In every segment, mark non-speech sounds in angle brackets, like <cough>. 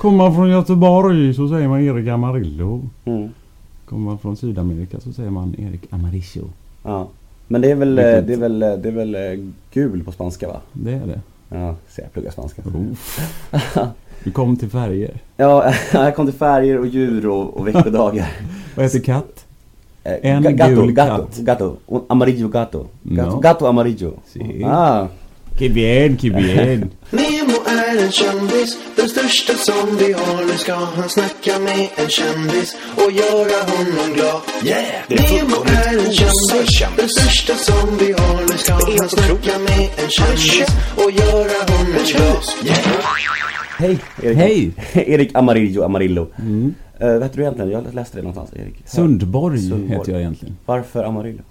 Kommer man från Göteborg så säger man Erik Amarillo. Mm. Kommer man från Sydamerika så säger man Erik Amarillo. Ja. Men det är väl, det är väl, det är väl eh, gul på spanska va? Det är det. Ja, så jag pluggar spanska. <laughs> Du kom till färger. Ja, <laughs> jag kom till färger och djur och, och veckodagar. <laughs> Vad heter katt? Eh, En ga- gato, gul gato, katt. gato. Un Amarillo gato. Gato, No. gato amarillo. Si. Ah. Que bien, que bien. Nemo är en kändis, den största som vi har. Nu ska han snacka med en kändis och göra honom glad. Yeah! Nemo är en kändis, den största som vi har. Nu ska han snacka med en kändis och göra honom glad. Yeah! Hej Erik. Hej! <laughs> Erik Amarillo Amarillo. Mm. Uh, vad heter du egentligen? Jag läste det någonstans. Erik. Sundborg, Sundborg. heter jag egentligen. Varför Amarillo?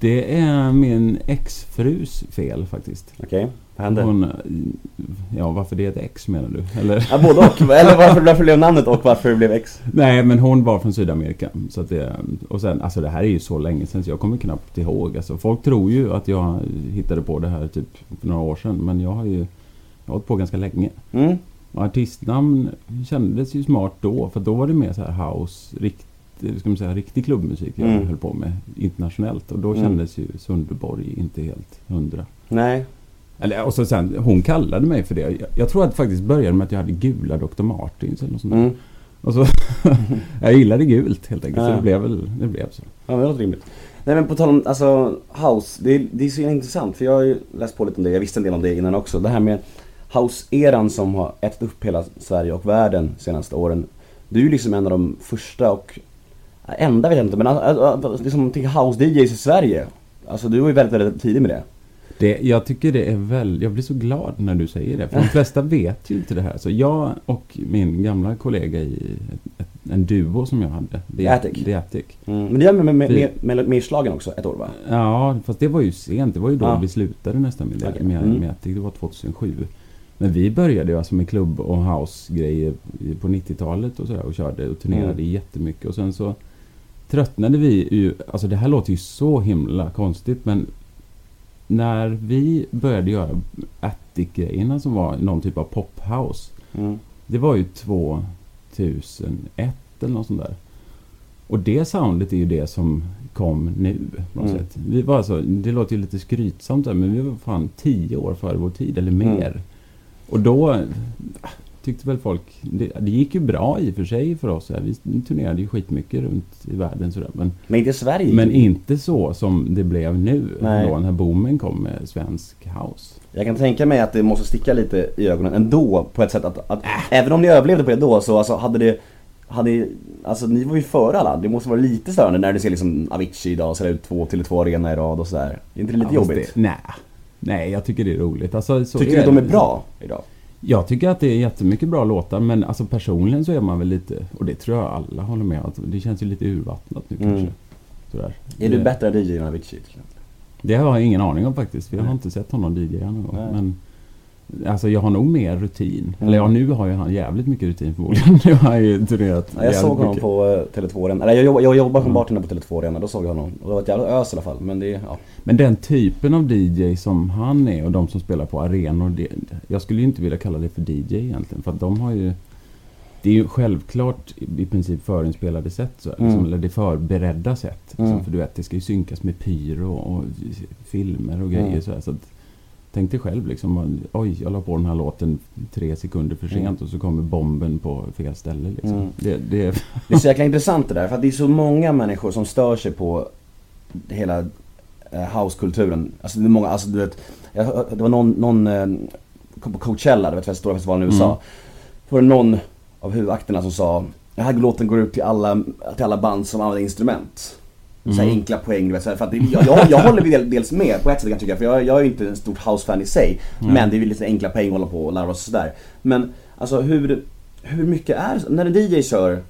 Det är min exfrus fel faktiskt. Okej, vad hände? Hon, ja, varför det är ett ex menar du? Eller? Ja, både och. <laughs> Eller varför, varför blev namnet och varför det blev X? Nej, men hon var från Sydamerika. Så att det, och sen, alltså det här är ju så länge sedan så jag kommer knappt ihåg. Alltså, folk tror ju att jag hittade på det här typ för några år sedan. Men jag har ju jag har hållit på ganska länge. Mm. Och artistnamn kändes ju smart då. För då var det mer så här house, rikt, ska man säga, riktig klubbmusik jag Mm. höll på med internationellt. Och då Mm. kändes ju Sundborg inte helt hundra. Nej. Eller, och så sen, hon kallade mig för det. Jag, jag tror att det faktiskt började med att jag hade gula Dr. Martins eller något sånt. Mm. Och så, <laughs> jag gillade gult helt enkelt. Så Ja. det blev väl, det blev så. Ja, det låter rimligt. Nej men på tal om, alltså house, det det är så intressant för jag har ju läst på lite om det, jag visste en del om det innan också. Det här med house-eran som har ätit upp hela Sverige och världen de senaste åren. Du är ju liksom en av de första och, enda vet jag inte, men alltså, alltså, liksom till house-DJs i Sverige. Alltså du var ju väldigt, väldigt tidig med det. Det, jag tycker det är väl, jag blir så glad när du säger det. För de flesta <laughs> vet ju inte det här. Så jag och min gamla kollega i ett, en duo som jag hade. The Attic. The Attic. Mm. Men det är med, med, med, med, med, med slagen också, ett år va? Ja, fast det var ju sent. Det var ju då Ja. vi slutade nästan med, det, Okej. med, Mm. med Attic. Det var 2007. Men vi började ju alltså med klubb och house-grejer på 90-talet och sådär och körde och turnerade Mm. jättemycket. Och sen så tröttnade vi ju, alltså det här låter ju så himla konstigt men när vi började göra Attic-grejerna som var någon typ av pop-house. Mm. Det var ju 2001 eller något sånt där. Och det soundet är ju det som kom nu på något Mm. sätt. Vi var alltså, det låter ju lite skrytsamt där, men vi var fan tio år före vår tid eller Mm. mer. Och då tyckte väl folk, det, det gick ju bra i och för sig för oss. Här. Vi turnerade ju skitmycket runt i världen sådär. Men, Men inte Sverige? men inte så som det blev nu. Nej. Då den här boomen kom med svensk house. Jag kan tänka mig att det måste sticka lite i ögonen ändå på ett sätt att, att Äh. även om ni överlevde på det då så alltså, hade det hade, alltså ni var ju före alla, det måste vara lite störande när du ser liksom Avicii idag sälja ut två till två arena i rad och sådär. Är inte det lite Ja, jobbigt? Det, nej. Nej, jag tycker det är roligt. Alltså, så Tycker du att de är bra idag? Jag tycker att det är jättemycket bra låtar men alltså personligen så är man väl lite, och det tror jag alla håller med om, att det känns ju lite urvattnat nu Mm. kanske. Sådär. Är du bättre DJ än Avicii? Det har jag ingen aning om faktiskt, för jag har inte sett honom DJa någon gång. Men Alltså jag har nog mer rutin. Mm. Eller ja, nu har ju han jävligt mycket rutin förmodligen. <laughs> Nu har han ju turnerat Ja, jag såg honom mycket. på uh, Tele2 Arena, eller jag, jobb, jag jobbar som Mm. bartender på Tele2 Arena, då såg jag honom. Och det var ett jävla ös i alla fall, men det, ja. Men den typen av DJ som han är och de som spelar på arenor. Det, jag skulle ju inte vilja kalla det för DJ egentligen. För att de har ju... Det är ju självklart i princip förinspelade sätt. Så, liksom, Mm. eller det förberedda sätt. Liksom, Mm. för du vet, det ska ju synkas med pyro och filmer och grejer. Mm. Så, här, så att, tänk dig själv liksom. Oj, jag la på den här låten tre sekunder för sent Mm. och så kommer bomben på fel ställe. Liksom. Mm. Det, det, Det är så jäkla intressant det där, för att det är så många människor som stör sig på hela eh, housekulturen. Alltså det är många, alltså du vet, jag, det var någon, någon eh, på Coachella, du vet stora festivalen i USA. Mm. Då var det någon av huvudakterna som sa, den här låten går ut till alla, till alla band som använder instrument. Så här Mm. enkla poäng, du vet, så här, för att det, jag, jag, jag håller del, dels med på ett sätt kan jag tycka, för jag, jag är ju inte en stort house-fan i sig. Nej. Men det är väl lite enkla poäng att hålla på och larva sig sådär. Men alltså hur, hur mycket är, när en DJ kör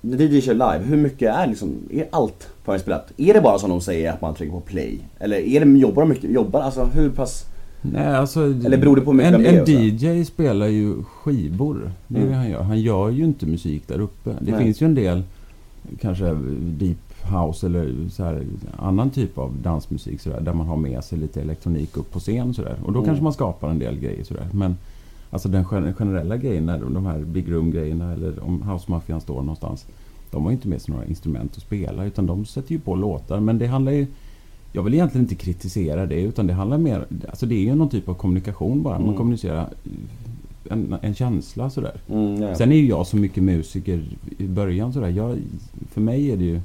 när DJ kör live, hur mycket är liksom, är allt förinspelat? Är det bara som de säger att man trycker på play? Eller är det, jobbar de mycket, jobbar, alltså hur pass? Nej, alltså, Eller beror det på hur mycket en, en? DJ spelar ju skivor. Det är Mm. det han gör. Han gör ju inte musik där uppe. Det Nej. finns ju en del kanske deep house eller så här, annan typ av dansmusik sådär, där man har med sig lite elektronik upp på scen sådär. Och då Mm. kanske man skapar en del grejer sådär. Men Alltså den gen- generella grejen, de här Big Room-grejerna eller om House Mafian står någonstans. De har ju inte med sig några instrument att spela utan de sätter ju på låtar. Men det handlar ju... Jag vill egentligen inte kritisera det utan det handlar mer... Alltså det är ju någon typ av kommunikation bara. Man Mm. kommunicerar en, en känsla sådär. Mm. Sen är ju jag så mycket musiker i början sådär. Jag, för mig är det ju...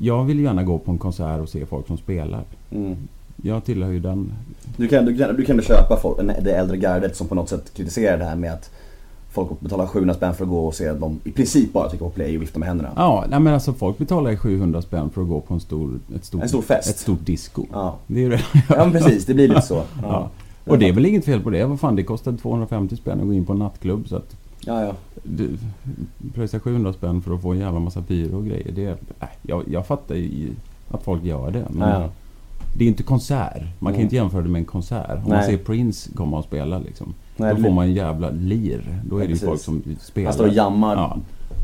Jag vill gärna gå på en konsert och se folk som spelar. mm. Jag tillhör ju den... Du kan, du kan, du kan köpa folk, det äldre gardet som på något sätt kritiserar det här med att folk betalar 700 spänn för att gå och se dem i princip bara trycka på play och vifta med händerna. Ja, nej men alltså folk betalar ju 700 spänn för att gå på en stor... Ett stort, En stor fest. Ett stort disco. Ja, Det är det. ja men precis, det blir lite så. <laughs> Ja. Och det är väl inget fel på det. Vad fan, det kostar 250 spänn att gå in på en nattklubb. Så att Ja, ja. du pröjsar 700 spänn för att få en jävla massa pyro och grejer. Det äh, jag, jag fattar ju att folk gör det. Men ja, ja. det är inte konsert. Man kan Mm. inte jämföra det med en konsert. Om man Nej. ser Prince komma och spela liksom. Nej, då får man en jävla lir. Då är Ja, det ju precis. folk som spelar. Han står och jammar Ja.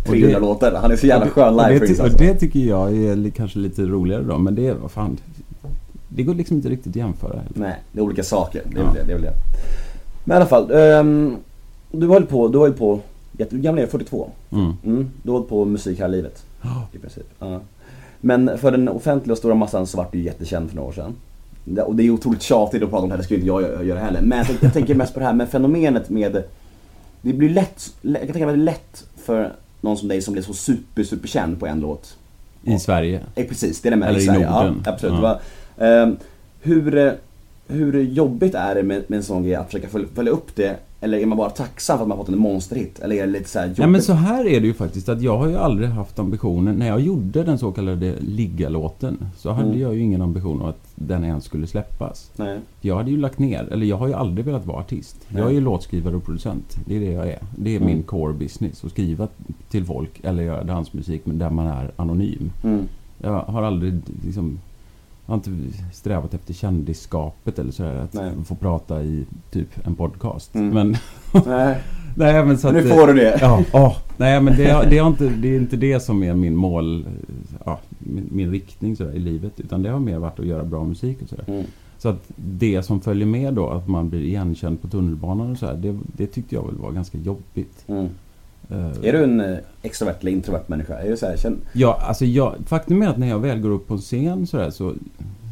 300 det- låtar. Han är så jävla skön live det, alltså. det tycker jag är kanske lite roligare då. Men det är, vad fan. Det går liksom inte riktigt att jämföra. heller. Nej, det är olika saker. Det är, Ja. väl, det, det är väl det. Men i alla fall. ehm, du hållit på, du hållit på, hur gammal är du? 42? Mm. Mm, du har hållit på musik hela livet. Ja. I princip. Ja. Men för den offentliga och stora massan så vart du jättekänd för några år sedan. Och det är otroligt tjatigt att prata om det här, det skulle inte jag gö- göra heller. Men jag, jag tänker mest på det här med fenomenet med Det blir lätt, jag kan tänka mig att det är lätt för någon som dig som blir så super, super känd på en låt. I Sverige. Eh, precis, det är det med Eller i Sverige. Norden. Ja, absolut. Ja. Ehm, hur, hur jobbigt är det med, med en sån grej att försöka följa, följa upp det? Eller är man bara tacksam för att man fått en monsterhit? Eller är det lite så här jobbigt? Nej men så här är det ju faktiskt att jag har ju aldrig haft ambitionen, när jag gjorde den så kallade liggalåten så hade Mm. jag ju ingen ambition om att den ens skulle släppas. Nej. Jag hade ju lagt ner, eller jag har ju aldrig velat vara artist. Jag är Nej. ju låtskrivare och producent. Det är det jag är. Det är Mm. min core business. Att skriva till folk eller göra dansmusik där man är anonym. Mm. Jag har aldrig liksom jag har inte strävat efter kändisskapet eller sådär. Att Nej. få prata i typ en podcast. Mm. Men, <laughs> Nej. <laughs> nej men så att... nu får du det. Ja, åh, nej men det, det, har inte, det är inte det som är min mål, ja, min, min riktning sådär, i livet. Utan det har mer varit att göra bra musik och sådär. Mm. Så att det som följer med då, att man blir igenkänd på tunnelbanan och så här, det, det tyckte jag väl var ganska jobbigt. Mm. Eh, Är du en eh, extrovert eller introvert människa? Är du så här, känn... Ja, alltså jag, faktum är att när jag väl går upp på en scen så, där, så,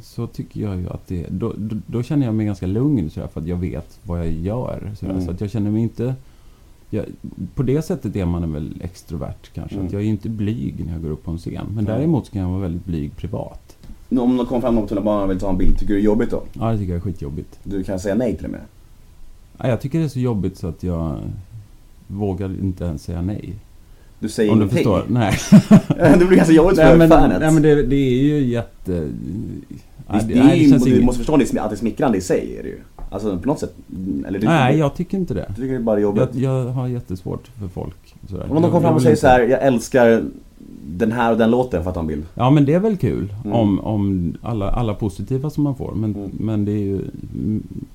så tycker jag ju att det, då, då, då känner jag mig ganska lugn så där, för att jag vet vad jag gör. Så, Mm. så att jag känner mig inte... Jag, på det sättet är man väl extrovert kanske. Mm. Att jag är ju inte blyg när jag går upp på en scen. Men däremot kan jag vara väldigt blyg privat. Om någon kommer fram på tunnelbanan och vill ta en bild, tycker du det är jobbigt då? Ja, det tycker jag är skitjobbigt. Du kan säga nej till och med. Ja, jag tycker det är så jobbigt så att jag vågar inte ens säga nej. Du säger Om du ingenting. förstår? Nej. <laughs> det blir ganska jobbigt nej, för men, fanet. nej men det, det är ju jätte... det, det, nej, ju, känns du inget- måste förstå det, att det är smickrande i sig är det ju. Alltså på något sätt. Eller du, Nej, du, jag tycker inte det. du tycker det är bara jobbigt. Jag, jag har jättesvårt för folk. Sådär. Om någon kommer fram och säger så här: jag älskar den här och den låten för att en bild. Ja men det är väl kul Mm. om, om alla, alla positiva som man får. Men, Mm. men det är ju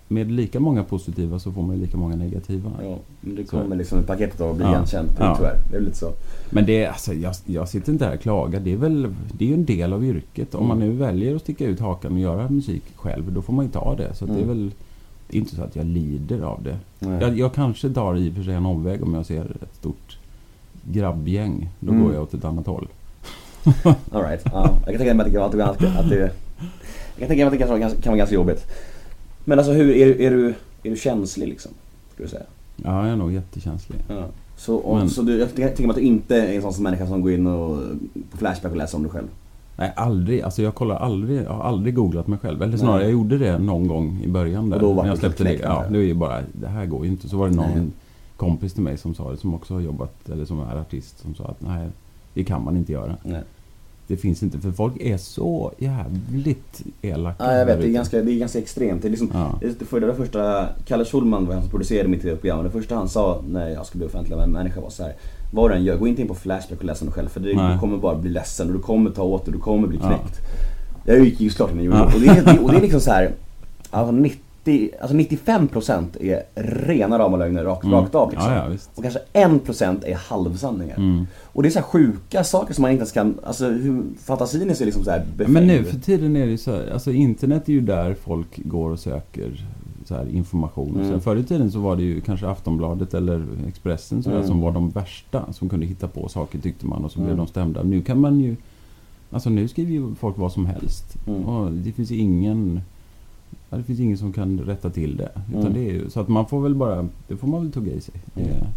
med lika många positiva så får man lika många negativa. Ja, men det Så. kommer liksom i paketet att bli Ja. igenkänd. Ja. Tyvärr. Det är lite så. Men det är, alltså, jag, jag sitter inte här och klagar. Det är väl det är ju en del av yrket. Om man nu väljer att sticka ut hakan och göra musik själv, då får man ju ta det. Så det är Mm. väl det är inte så att jag lider av det. Jag, jag kanske tar i och för sig en omväg om jag ser ett stort grabbgäng. Då Mm. går jag åt ett annat håll. <laughs> All right. ja. Jag kan tänka mig att det, att det, att det, jag kan tänka mig att det kan, vara- kan vara ganska jobbigt. Men alltså hur, är, du- är, du, är du känslig liksom? Ska du säga? Ja, jag är nog jättekänslig. Ja. Så, om, Men- så du, jag tänker mig att du inte är en sån människa som går in och på Flashback och läser om dig själv? Nej, aldrig. Alltså jag kollar aldrig. Jag har aldrig googlat mig själv. Eller Nej. snarare, jag gjorde det någon gång i början där. Och då var när jag släppte det. Ja, det är ju bara, det här går ju inte. Så var det någon Nej. Kompis till mig som sa det, som också har jobbat, eller som är artist, som sa att nej, det kan man inte göra. Nej. Det finns inte, för folk är så jävligt elaka. Ja, jag vet. Det är ganska, det är ganska extremt. Det är liksom, Ja. det, för det första, Kalle Schulman var han som producerade mitt program. Det första han sa när jag skulle bli offentlig människa var så här. Vad du än gör, gå inte in på Flashback och läs dig själv. För det, du kommer bara bli ledsen och du kommer ta åt dig, du kommer bli Ja. knäckt. Jag gick ju klart innan jag gjorde Ja. Och det. är- Och det är <laughs> liksom så här. Alltså 90, alltså 95% är rena rama lögner rakt, Mm. rakt av liksom. Ja, ja. Och kanske 1% är halvsanningar. Mm. Och det är så här sjuka saker som man inte ens kan, alltså hur, fantasin är så liksom så här befängd. Men nu för tiden är det ju så här, alltså internet är ju där folk går och söker så här information. Mm. sen förr i tiden så var det ju kanske Aftonbladet eller Expressen Mm. som var de värsta som kunde hitta på saker tyckte man och så blev Mm. de stämda. Nu kan man ju Alltså nu skriver ju folk vad som helst. Mm. Och det finns ju ingen ja, Det finns ingen som kan rätta till det. Mm. det ju, så att man får väl bara Det får man väl tugga i sig. Mm. Det-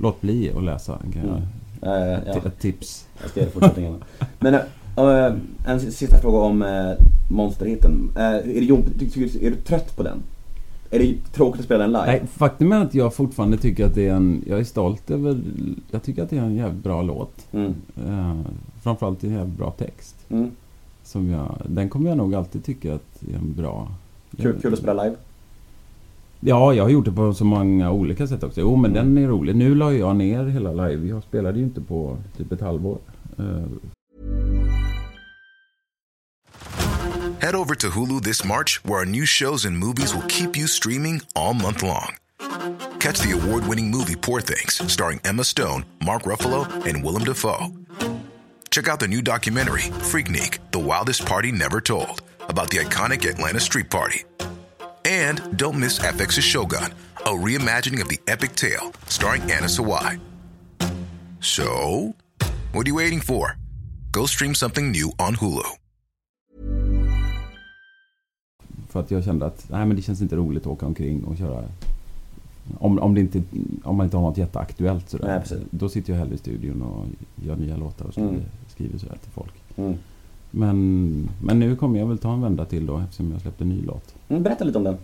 Låt bli att läsa. Kan jag, Mm. Eh, ja. ett, tips. Jag ska det fortsättningen. <laughs> Men eh, en sista fråga om eh, monsterhitten. Eh, är, det, jobb- är du trött på den? Är det tråkigt att spela den live? Nej, faktum är att jag fortfarande tycker att det är en... Jag är stolt över... Jag tycker att det är en jävligt bra låt. Mm. Uh, framförallt en jävligt bra text. Mm. Som jag, den kommer jag nog alltid tycka att är en bra... Kul, kul att spela live. Ja, jag har gjort det på så många olika sätt också. Jo, men Mm. den är rolig. Nu la jag ner hela live. Jag spelade ju inte på typ ett halvår. Eh, Head over to Hulu this March, where our new shows and movies will keep you streaming all month long. Catch the award winning movie Poor Things, starring Emma Stone, Mark Ruffalo, and Willem Dafoe. Check out the new documentary, Freaknik The Wildest Party Never Told, about the iconic Atlanta Street Party. And don't miss FX's Shogun, a reimagining of the epic tale, starring Anna Sawai. So, what are you waiting for? Go stream something new on Hulu. För att jag kände att nej, men det känns inte roligt att åka omkring och köra... Om, om, det inte, om man inte har något jätteaktuellt sådär. Nej, precis. Då sitter jag hellre i studion och gör nya låtar och skriver, Mm. skriver sådär till folk. Mm. Men, men nu kommer jag väl ta en vända till då eftersom jag släppte en ny låt. Mm, berätta lite om den.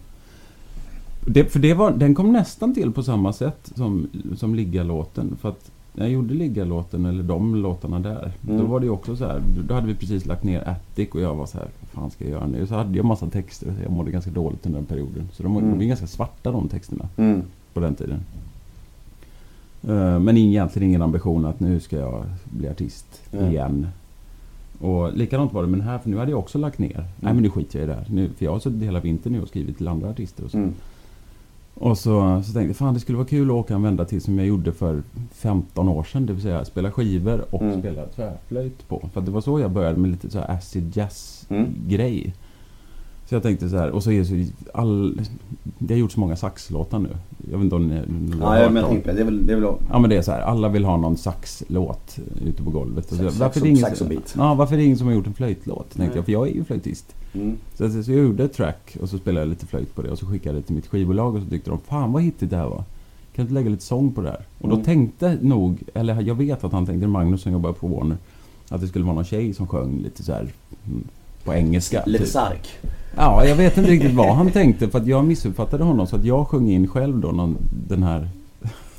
Det, för det var, den kom nästan till på samma sätt som, som Ligga-låten. För att när jag gjorde Ligga-låten, eller de låtarna där, Mm. då var det ju också så här. Då hade vi precis lagt ner Attic och jag var så här, vad fan ska jag göra nu? Så hade jag massa texter och jag mådde ganska dåligt under den perioden. Så de, var- Mm. de var ganska svarta de texterna Mm. på den tiden. Eh, Men egentligen ingen ambition att nu ska jag bli artist Mm. igen. Och likadant var det med den här, för nu hade jag också lagt ner. Nej men nu skiter jag i det här. Nu, för jag har suttit hela vintern nu och skrivit till andra artister och så. Och så, så tänkte jag, fan det skulle vara kul att åka en vända till som jag gjorde för 15 år sedan. Det vill säga spela skivor och Mm. spela tvärflöjt på. För det var så jag började med lite så här acid jazz Mm. Så jag tänkte så här, och så är det så all... Det har gjort så många saxlåtar nu. Jag vet inte om ni, ni har Ja, jag men jag tänkte det. Är väl... Det är väl Ja men det är så här, alla vill ha någon saxlåt ute på golvet. Så, Sax- varför, är saxo- det ingen, saxobeat. ja, varför är det ingen som har gjort en flöjtlåt? Tänkte Nej. jag, för jag är ju flöjtist. mm. Så, så jag gjorde ett track och så spelade jag lite flöjt på det och så skickade jag det till mitt skivbolag och så tyckte de Fan vad hittigt det här var. Kan du inte lägga lite sång på det här? Och då Mm. tänkte nog, eller jag vet att han tänkte, Magnus som jobbar på Warner, att det skulle vara någon tjej som sjöng lite så här mm, på engelska. Lite typ. stark. Ja, jag vet inte riktigt vad han tänkte för att jag missuppfattade honom så att jag sjöng in själv då någon, den här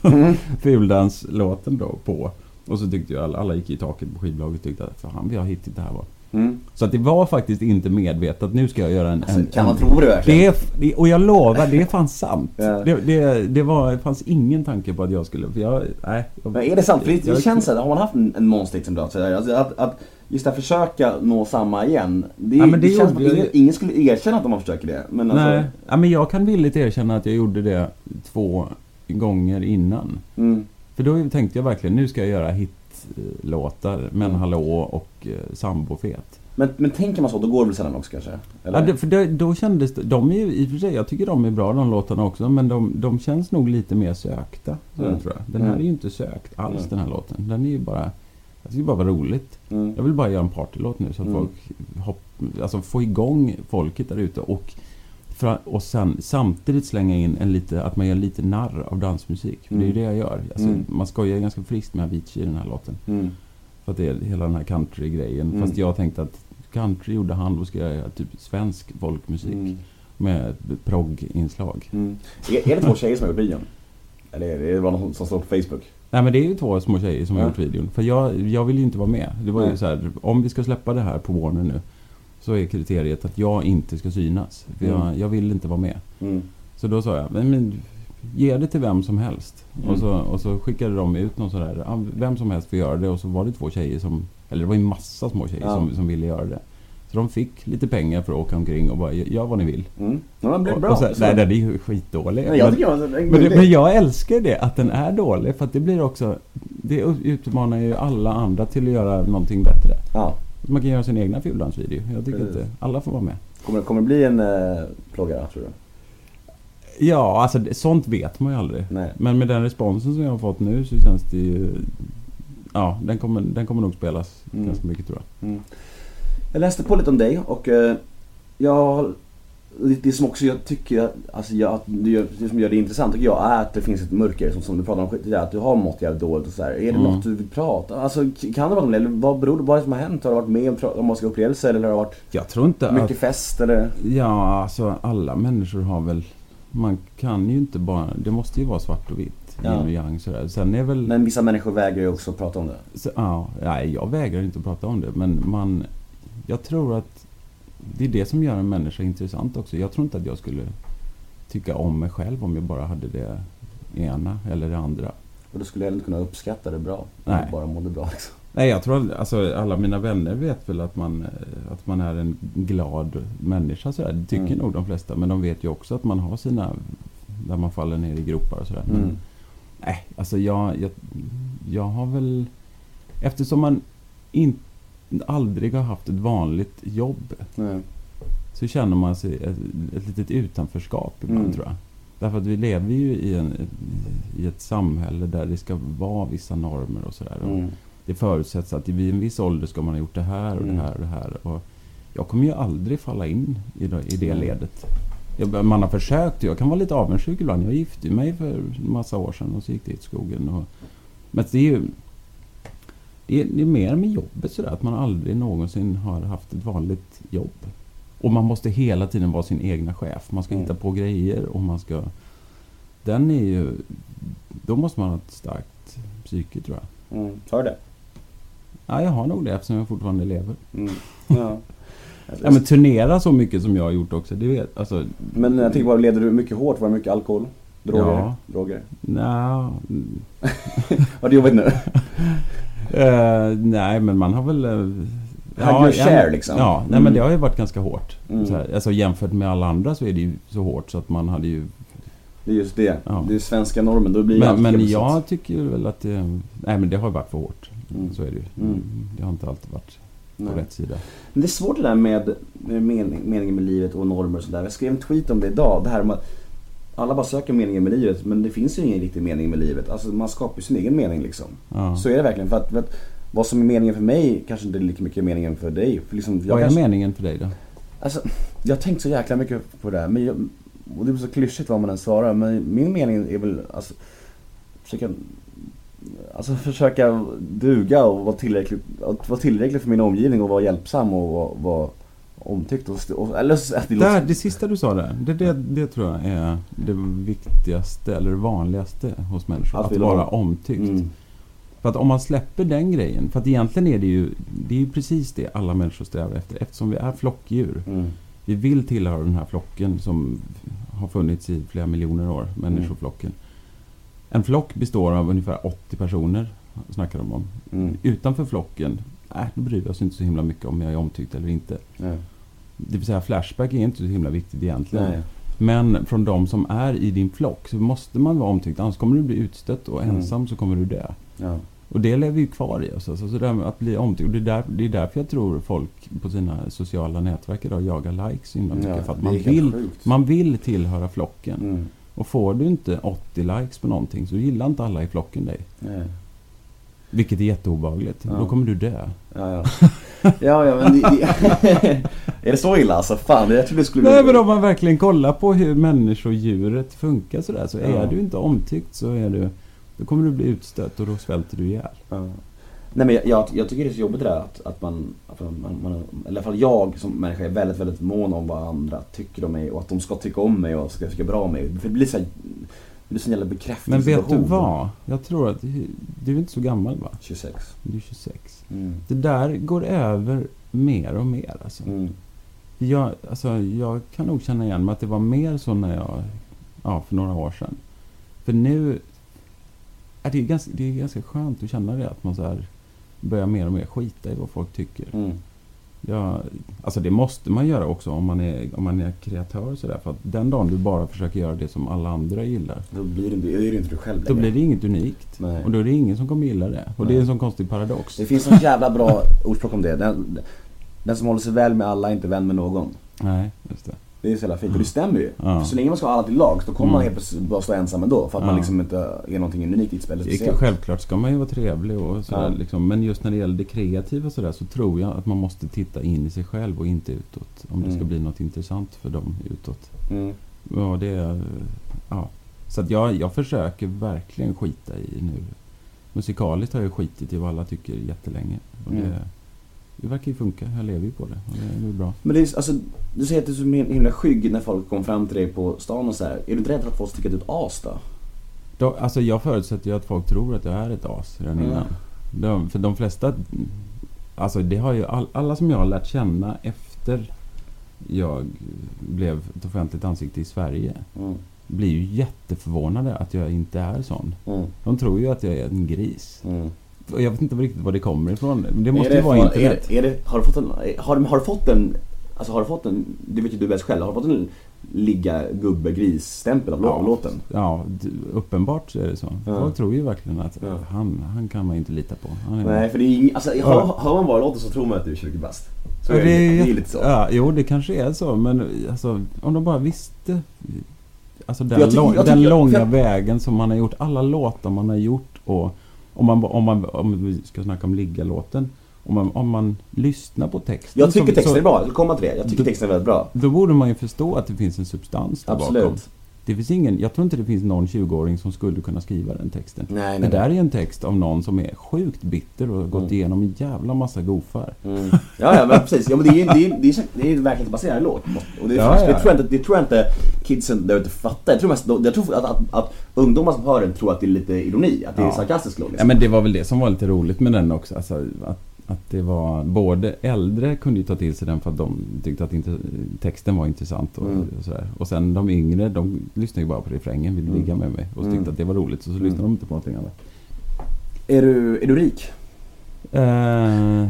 Mm. <laughs> fuldanslåten då på. Och så tyckte jag alla, alla gick i taket på skivbolaget och tyckte att fan vi har hittat det här var. Mm. Så att det var faktiskt inte medvetet. Nu ska jag göra en... Alltså, en kan man en, tro det verkligen? det, Och jag lovar, det är fan sant. Ja. det, det, det, var, det fanns ingen tanke på att jag skulle... För jag, nej, jag, är det sant? För det, jag- känns så här, har man haft en, en monsterhit som du har sådär, alltså att, att just att försöka nå samma igen. Det, Ja, det det, känns gjorde ingen, ingen skulle erkänna att de försöker det. Men alltså, Nej, ja, men jag kan villigt erkänna att jag gjorde det två gånger innan. Mm, För då tänkte jag verkligen, nu ska jag göra hitlåtar, Men Mm. hallå och eh, Sambofet. men, men tänker man så, då går det väl sällan också kanske? Eller? Ja, det, för det, då kändes det, de är ju i och för sig, jag tycker de är bra de låtarna också, men de, de känns nog lite mer sökta. Mm. Den här Mm. är ju inte sökt alls Mm. den här låten. Den är ju bara, jag tycker bara var roligt. Mm. Jag vill bara göra en partylåt nu så att Mm. folk hopp, alltså få igång folket där ute och, och sen, samtidigt slänga in en lite, att man gör lite narr av dansmusik. För det är ju Mm. det jag gör. Alltså, Mm. Man skojar ganska friskt med Avicii i den här låten. Mm. För att det är hela den här country-grejen. Mm. Fast jag tänkte att country gjorde han, då ska jag göra typ svensk folkmusik. Mm. Med progg-inslag. Mm. Är, är det två tjejer som har gjort videon? Eller det, är det bara någon som står på Facebook? Nej men det är ju två små tjejer som har Ja. gjort videon. För jag, jag vill ju inte vara med. Det var ju Nej. så här, om vi ska släppa det här på Warner nu. Så är kriteriet att jag inte ska synas. För jag, Mm. jag vill inte vara med. Mm. Så då sa jag, men, men ge det till vem som helst. Mm. Och, så, och så skickade de ut någon sådär, vem som helst får göra det. Och så var det två tjejer som, eller det var ju massa små tjejer Ja. som, som ville göra det. Så de fick lite pengar för att åka omkring och bara, gör vad ni vill. Mm. Ja, den blev bra. och Så- nej, den är ju skitdålig. Nej, jag Men- en men, det, men jag älskar det, att den är dålig. För att det blir också... Det utmanar ju alla andra till att göra någonting bättre. Ja. Man kan göra sin egna fuldansvideo. Jag tycker Precis. inte... Alla får vara med. Kommer, kommer det bli en eh, plåga tror du? Ja, alltså sånt vet man ju aldrig. Nej. Men med den responsen som jag har fått nu så känns det ju... Ja, den kommer, den kommer nog spelas Mm. ganska mycket tror jag. Mm. Jag läste på lite om dig och eh, jag det det som också jag tycker, alltså jag, att det, det som gör det intressant tycker jag är att det finns ett mörker som, som du pratade om att du har mått jävligt dåligt och sådär. Är det Mm. något du vill prata Alltså kan du prata om det? Eller vad beror det vad är det som har hänt? Har du varit med om tra- traumatiska upplevelser eller har det varit Jag tror inte mycket att... fest eller? Ja, alltså alla människor har väl... Man kan ju inte bara... Det måste ju vara svart och vitt. Ja. Yin och yang sådär. Sen är väl... Men vissa människor vägrar ju också prata om det. Så, ja, nej, jag vägrar inte att prata om det. Men man... Jag tror att det är det som gör en människa intressant också. Jag tror inte att jag skulle tycka om mig själv om jag bara hade det ena eller det andra. Och då skulle jag inte kunna uppskatta det bra. Nej. Om du bara mådde bra liksom. Nej, jag tror att alltså, alla mina vänner vet väl att man, eh, att man är en glad människa. Sådär. Det tycker Mm. nog de flesta. Men de vet ju också att man har sina... Där man faller ner i gropar och sådär. Men, Mm. Nej, alltså jag, jag, jag har väl... Eftersom man in, aldrig har haft ett vanligt jobb Nej. så känner man sig ett, ett litet utanförskap ibland Mm. tror jag. Därför att vi lever ju i, en, i ett samhälle där det ska vara vissa normer och sådär. Mm. Det förutsätts att vid en viss ålder ska man ha gjort det här och Mm. det här och det här. Och jag kommer ju aldrig falla in i det, i det Mm. ledet. Jag, man har försökt. Jag kan vara lite avundsjuk ibland. Jag gifte mig för en massa år sedan och så gick det i skogen. Och, men det är ju... Det är, det är mer med jobbet sådär. Att man aldrig någonsin har haft ett vanligt jobb. Och man måste hela tiden vara sin egna chef. Man ska Mm. hitta på grejer och man ska... Den är ju... Då måste man ha ett starkt psyke tror jag. Mm. Har du det? Ja, jag har nog det eftersom jag fortfarande lever. Mm. <laughs> Ja. Ja, men turnera så mycket som jag har gjort också, det vet alltså... Men jag tänker bara, leder du mycket hårt? Var det mycket alkohol? Droger? Ja. Droger? Nja... <laughs> Har du jobbat nu? <laughs> eh, nej, men man har väl... Uh, your share, liksom. Ja, nej, Mm. men det har ju varit ganska hårt. Mm. Så här, alltså jämfört med alla andra så är det ju så hårt så att man hade ju... Det är just det. Ja. Det är svenska normen. Då blir Men, men jag tycker väl att det... Nej, men det har ju varit för hårt. Mm. Så är det ju. Mm. Det har inte alltid varit på Nej. rätt sida. Men det är svårt det där med, med mening, meningen med livet och normer och sådär. Jag skrev en tweet om det idag. Det här med att alla bara söker meningen med livet men det finns ju ingen riktig mening med livet. Alltså man skapar ju sin egen mening liksom. Ja. Så är det verkligen. För att, för att vad som är meningen för mig kanske inte är lika mycket meningen för dig. För liksom, Vad är kanske- meningen för dig då? Alltså, jag har tänkt så jäkla mycket på det här. Men jag, och det är så klyschigt vad man än svarar. Men min mening är väl alltså, försöka, alltså försöka duga och vara tillräckligt, att vara tillräcklig för min omgivning och vara hjälpsam och vara, vara omtyckt. Och, och, eller att det Där, det sista du sa där, det, det, det tror jag är det viktigaste eller det vanligaste hos människor. Att Att, vara omtyckt. mm, För att om man släpper den grejen, för att egentligen är det ju, det är ju precis det alla människor strävar efter. Eftersom vi är flockdjur. mm, Vi vill tillhöra den här flocken som har funnits i flera miljoner år, människoflocken. En flock består av ungefär 80 personer, snackar de om. mm, Utanför flocken, äh, då bryr vi oss inte så himla mycket om jag är omtyckt eller inte. nej, Det vill säga Flashback är inte så himla viktigt egentligen. nej, Men från de som är i din flock så måste man vara omtyckt. Annars kommer du bli utstött och Mm. ensam så kommer du dö. ja, Och det lever ju kvar i oss. Alltså, så det med att bli omtyckt. Det, är där, det är därför jag tror folk på sina sociala nätverk idag jagar likes himla mycket. ja, för att man vill, sjukt. man vill tillhöra flocken. Mm, Och får du inte 80 likes på någonting så gillar inte alla i flocken dig. nej. Vilket är jätteobehagligt. Ja. Då kommer du dö. Ja, ja. <laughs> ja, ja men <laughs> Är det så illa alltså? Fan, jag trodde det skulle Nej men om man verkligen kollar på hur människodjuret funkar sådär så Ja. är du inte omtyckt så är du Då kommer du bli utstött och då svälter du ihjäl. Ja. Nej men jag, jag, jag tycker det är så jobbigt det där att, att man, att man, man, man, eller i alla fall jag som människa är väldigt, väldigt mån om vad andra tycker om mig och att de ska tycka om mig och ska tycka bra om mig. För det blir så här, det blir så jävla Men bekräftelse. vet du vad? Jag tror att du är inte så gammal va? 26. Du är 26. Mm. Det där går över mer och mer alltså. Mm. Jag, alltså, jag kan nog känna igen mig att det var mer så när jag, ja för några år sedan. För nu, är det, är ganska, det är ganska skönt att känna det att man så här börjar mer och mer skita i vad folk tycker. Mm. Ja, alltså det måste man göra också om man är, om man är kreatör och sådär. För att den dagen du bara försöker göra det som alla andra gillar. Då blir det, är det inte du själv Då längre. blir det inget unikt. Nej. Och då är det ingen som kommer gilla det. Och det är Nej. en sån konstig paradox. Det finns en jävla bra <laughs> ordspråk om det. Den, den som håller sig väl med alla är inte vän med någon. Nej, just det. Det är så jävla fint och det stämmer ju. Ja. För så länge man ska ha alla till lag så kommer man Mm. helt plötsligt bara stå ensam ändå. För att man liksom inte är någonting unikt i ett spel. Det speciellt. självklart ska man ju vara trevlig och sådär, liksom. Men just när det gäller det kreativa sådär, så tror jag att man måste titta in i sig själv och inte utåt. Om det ska Mm. bli något intressant för dem utåt. Mm. Ja, det är... Ja. Så att jag, jag försöker verkligen skita i nu. Musikaliskt har jag skitit i vad alla tycker jättelänge. Och Mm. Det, verkar ju funka. Jag lever ju på det. Och det är bra. Men det är, alltså, du säger att du är så him- himla skygg när folk kommer fram till dig på stan och så här. Är du inte rädd att folk tycker att du är ett as då? Då, alltså jag förutsätter ju att folk tror att jag är ett as redan Mm. innan. De, för de flesta... Alltså det har ju all, alla som jag har lärt känna efter jag blev ett offentligt ansikte i Sverige Mm. blir ju jätteförvånade att jag inte är sån. Mm. De tror ju att jag är en gris. Jag vet inte riktigt var det kommer ifrån. Det måste är ju vara internet. Är det, är det, har du fått en, har, har du fått en, alltså har du fått en, det vet ju du bäst själv, har du fått en ligga gubbe gris stämpel av Ja. lå- låten? Ja, uppenbart är det så. Ja. Folk tror ju verkligen att Ja. han, han kan man inte lita på. Nej, för det är alltså, hör, hör man bara låten så tror man att du är 20 bast. Så Ja, är det, det är lite så. Ja, jo, det kanske är så. Men alltså, om de bara visste. Alltså den, Jag tycker- lång, jag den långa jag- vägen som man har gjort. Alla låtar man har gjort. Och om, man, om, man, om vi ska snacka om ligga-låten. Om man, om man lyssnar på texten. Jag tycker så- texten så, är bra, komma till det. Jag tycker Du- texten är väldigt bra. Då borde man ju förstå att det finns en substans där bakom. Det finns ingen, jag tror inte det finns någon 20-åring som skulle kunna skriva den texten. Nej, nej, Det där nej. är en text av någon som är sjukt bitter och har gått Mm. igenom en jävla massa gofar. Mm. Ja, ja, men precis. Ja, men det är ju det är, det är, det är en verklighetsbaserad låt. Och det, Ja, det, ja. tror jag inte, det tror jag inte kidsen där ute fattar. Jag tror, mest, jag tror att, att, att ungdomar som hör den tror att det är lite ironi. Att det är Ja. sarkastisk låt. Ja Liksom. men det var väl det som var lite roligt med den också. Alltså, att, att det var både äldre kunde ju ta till sig den för att de tyckte att inte, texten var intressant och, Mm. och sådär. Och sen de yngre, de lyssnade ju bara på refrängen, ville Mm. ligga med mig och tyckte Mm. att det var roligt. Så, så lyssnade de inte på någonting annat. Är, du, är du rik? Eh,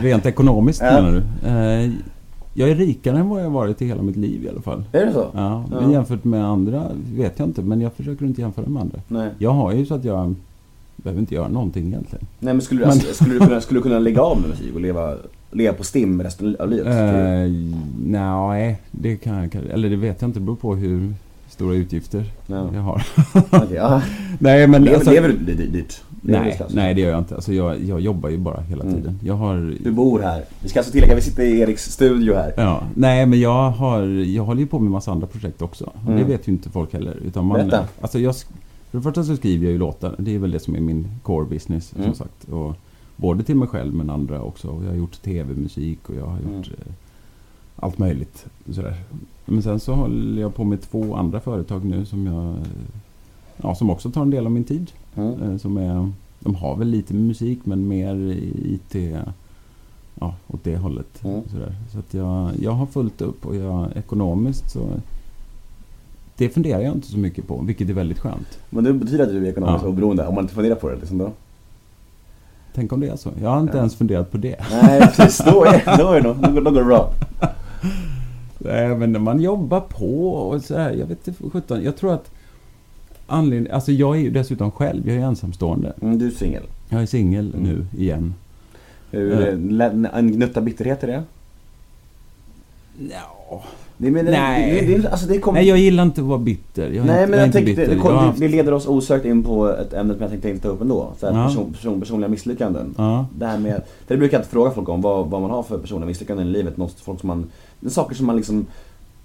rent ekonomiskt <laughs> Ja. menar du? Eh, jag är rikare än vad jag varit i hela mitt liv i alla fall. Är det så? Ja, Ja. men jämfört med andra vet jag inte. Men jag försöker inte jämföra med andra. Nej. Jag har ju så att jag behöver inte göra någonting egentligen. Nej men skulle, du- Men- skulle, du kunna, skulle du kunna lägga av med musik och leva, leva på STIM resten av livet? Eh, nej, det kan jag Eller det vet jag inte. Det beror på hur stora utgifter Ja. jag har. <laughs> Ja. <laughs> nej, men lever, alltså, lever du du nej, nej, det gör jag inte. Alltså, jag, jag jobbar ju bara hela Mm. tiden. Jag har... Du bor här. Vi ska alltså tillägga, vi sitter i Eriks studio här. Ja, nej men jag har, jag håller ju på med massa andra projekt också. Mm. Det vet ju inte folk heller. Utan man, Berätta. Alltså jag, för det första så skriver jag ju låtar. Det är väl det som är min core business Mm. som sagt. Och både till mig själv men andra också. Och jag har gjort tv-musik och jag har Mm. gjort eh, allt möjligt. Sådär. Men sen så håller jag på med två andra företag nu som jag eh, Ja, som också tar en del av min tid. Mm. Eh, Som är, de har väl lite musik men mer IT, ja, åt det hållet. Mm. Sådär. Så att jag, jag har fullt upp och jag, ekonomiskt så det funderar jag inte så mycket på, vilket är väldigt skönt. Men det betyder att du är ekonomiskt Ja. oberoende, om man inte funderar på det liksom då? Tänk om det är så. Jag har inte Ja. ens funderat på det. Nej precis, då är, då är det nog, då går det bra. <laughs> Nej, men när man jobbar på och så här, jag vet inte, för sjutton. Jag tror att anledningen, alltså jag är ju dessutom själv, jag är ensamstående. Mm, du är singel. Jag är singel Mm. nu igen. Hur- lä- En gnutta bitterhet i det? Ja. Det men, Nej. Det, det, alltså det kommer... Nej, jag gillar inte att vara bitter. Jag Nej inte, men jag jag tänkte, det, kom, haft- det leder oss osökt in på ett ämne som jag tänkte ta upp ändå. Så här, Ja. person, person, personliga misslyckanden. Ja. Det här med, för det brukar jag inte fråga folk om, vad, vad man har för personliga misslyckanden i livet. Något, folk som man, saker som man liksom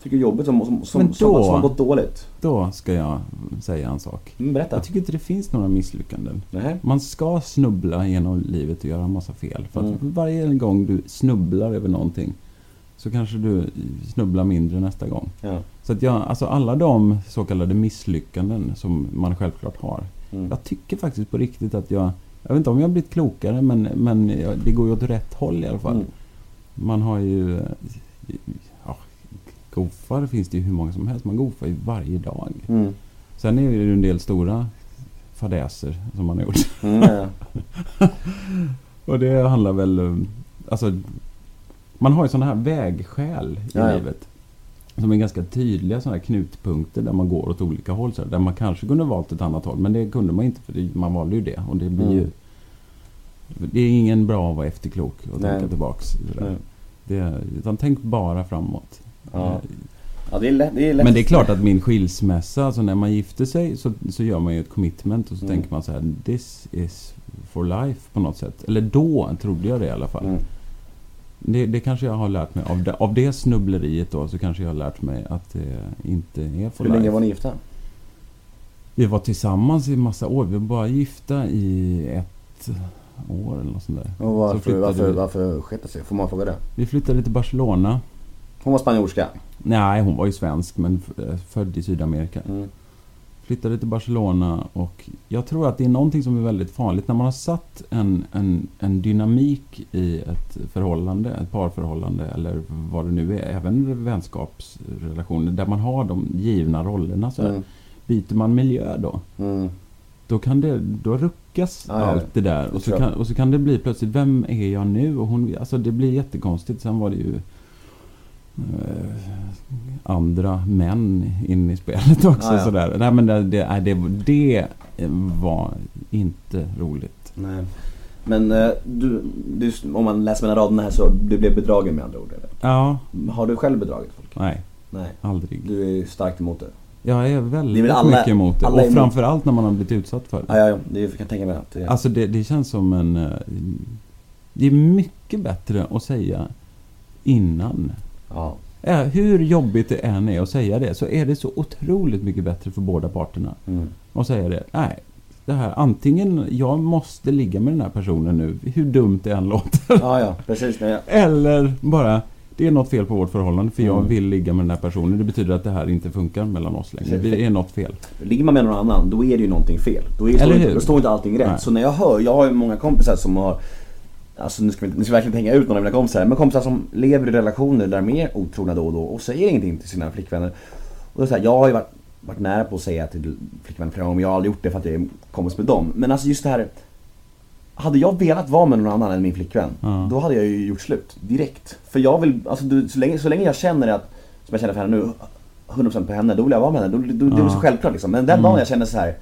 tycker är jobbigt, som, som, som, Men som, då- som har gått dåligt. Då ska jag säga en sak. Mm, berätta. Jag tycker inte det finns några misslyckanden. Nej. Man ska snubbla genom livet och göra en massa fel. För att Mm. varje gång du snubblar över någonting så kanske du snubblar mindre nästa gång. Ja. Så att jag, alltså alla de så kallade misslyckanden som man självklart har. Mm. Jag tycker faktiskt på riktigt att jag, jag vet inte om jag har blivit klokare men, men jag- det går ju åt rätt håll i alla fall. Mm. Man har ju, ja, gofar finns det ju hur många som helst. Man gofar ju varje dag. Mm. Sen är det ju en del stora fadäser som man har gjort. Mm, ja. <laughs> Och det handlar väl... Alltså, man har ju sådana här vägskäl i Ja, livet. Som är ganska tydliga sådana här knutpunkter där man går åt olika håll. Så här, där man kanske kunde valt ett annat håll. Men det kunde man inte för man valde ju det. Och det blir Mm. ju... Det är ingen bra att vara efterklok och Nej. tänka tillbaks. Det, utan tänk bara framåt. Ja. Ja, det lätt. Det Men det är klart att min skilsmässa, alltså när man gifter sig så, så gör man ju ett commitment och så Mm. tänker man så här: This is for life på något sätt. Eller då trodde jag det i alla fall. Mm. Det, det kanske jag har lärt mig. Av det, av det snubbleriet då så kanske jag har lärt mig att det inte är for Hur länge life. var ni gifta? Vi var tillsammans i massa år. Vi var bara gifta i ett år eller något sånt där. Och Så varför, flyttade varför, vi. varför sket det sig? Får man fråga det? Vi flyttade till Barcelona. Hon var spanjorska. Nej, hon var ju svensk men eh, född i Sydamerika. Mm. Flyttade till Barcelona och jag tror att det är någonting som är väldigt farligt. När man har satt en, en, en dynamik i ett förhållande, ett parförhållande eller vad det nu är, även vänskapsrelationer, där man har de givna rollerna. Så. Mm. Byter man miljö då, Mm. då kan det, då ruckas ja, allt det där. Och så, kan, och så kan det bli plötsligt, vem är jag nu? Och hon, alltså det blir jättekonstigt. Sen var det ju andra män in i spelet <laughs> också. Ja, ja. Sådär. Nej, men det, det, det, det var inte roligt. Nej. Men eh, du, du, om man läser mellan raderna här så du blev bedragen med andra ord eller? Ja, Har du själv bedragit folk? nej, Nej. aldrig. Du är starkt emot det? Jag är väldigt alla- mycket emot det. Och framförallt när man har blivit utsatt för det. Ja, ja, ja. Det kan jag tänka mig att det Alltså det, det känns som en... eh, Det är mycket bättre att säga innan. Ja. Ja, hur jobbigt det än är att säga det så är det så otroligt mycket bättre för båda parterna. Mm. Att säga det. Nej, det här antingen jag måste ligga med den här personen nu, hur dumt det än låter. Ja, ja, precis. Jag, Eller bara, det är något fel på vårt förhållande för jag Mm. vill ligga med den här personen. Det betyder att det här inte funkar mellan oss längre. Det är något fel. ligger man med någon annan, då är det ju någonting fel. Då, är, Eller står, hur? inte, då står inte allting rätt. Nej. Så när jag hör, jag har ju många kompisar som har Alltså nu ska vi nu ska vi verkligen hänga ut någon av mina kompisar men kompisar som lever i relationer där de är otrogna då och då och säger ingenting till sina flickvänner. Och då är det så här, jag har ju varit, varit nära på att säga till flickvänner flera gånger, men jag har aldrig gjort det för att jag är kompis med dem. Men alltså just det här hade jag velat vara med någon annan än min flickvän, Ja. då hade jag ju gjort slut direkt. För jag vill, alltså du, så, länge, så länge jag känner att, som jag känner för henne nu, 100% på henne, då vill jag vara med henne. Då, då, Det är så självklart liksom. Men den Mm. dagen jag känner så här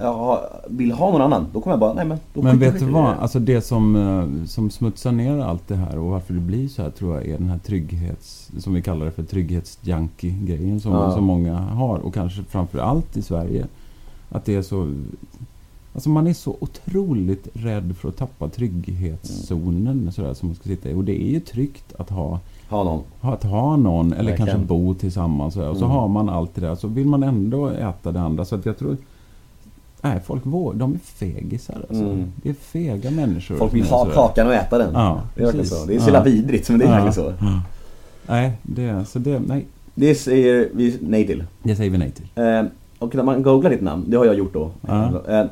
jag vill ha någon annan, då kommer jag bara, nej men då Men vet du vad? det. Alltså det som, eh, som smutsar ner allt det här och varför det blir så här tror jag är den här trygghets... Som vi kallar det för trygghetsjunkie-grejen som, Ja. som många har. Och kanske framför allt i Sverige. Att det är så... Alltså man är så otroligt rädd för att tappa trygghetszonen sådär, som man ska sitta i. Och det är ju tryggt att ha, Ha någon. ha- att ha någon eller Verkligen. kanske bo tillsammans. sådär. Och så Mm. har man allt det där. Så vill man ändå äta det andra. Så att jag tror... Nej, folk vågar, de är fegisar alltså. Mm. Det är fega människor. Folk vill ha kakan och äta den. Ja, det är så. Det är så Ja. jävla vidrigt, men det är Ja. verkligen så. Ja. Nej, det, så det, nej, Det säger vi nej till. det säger vi nej till. Eh, och när man googlar ditt namn, det har jag gjort då. Ja. Eh,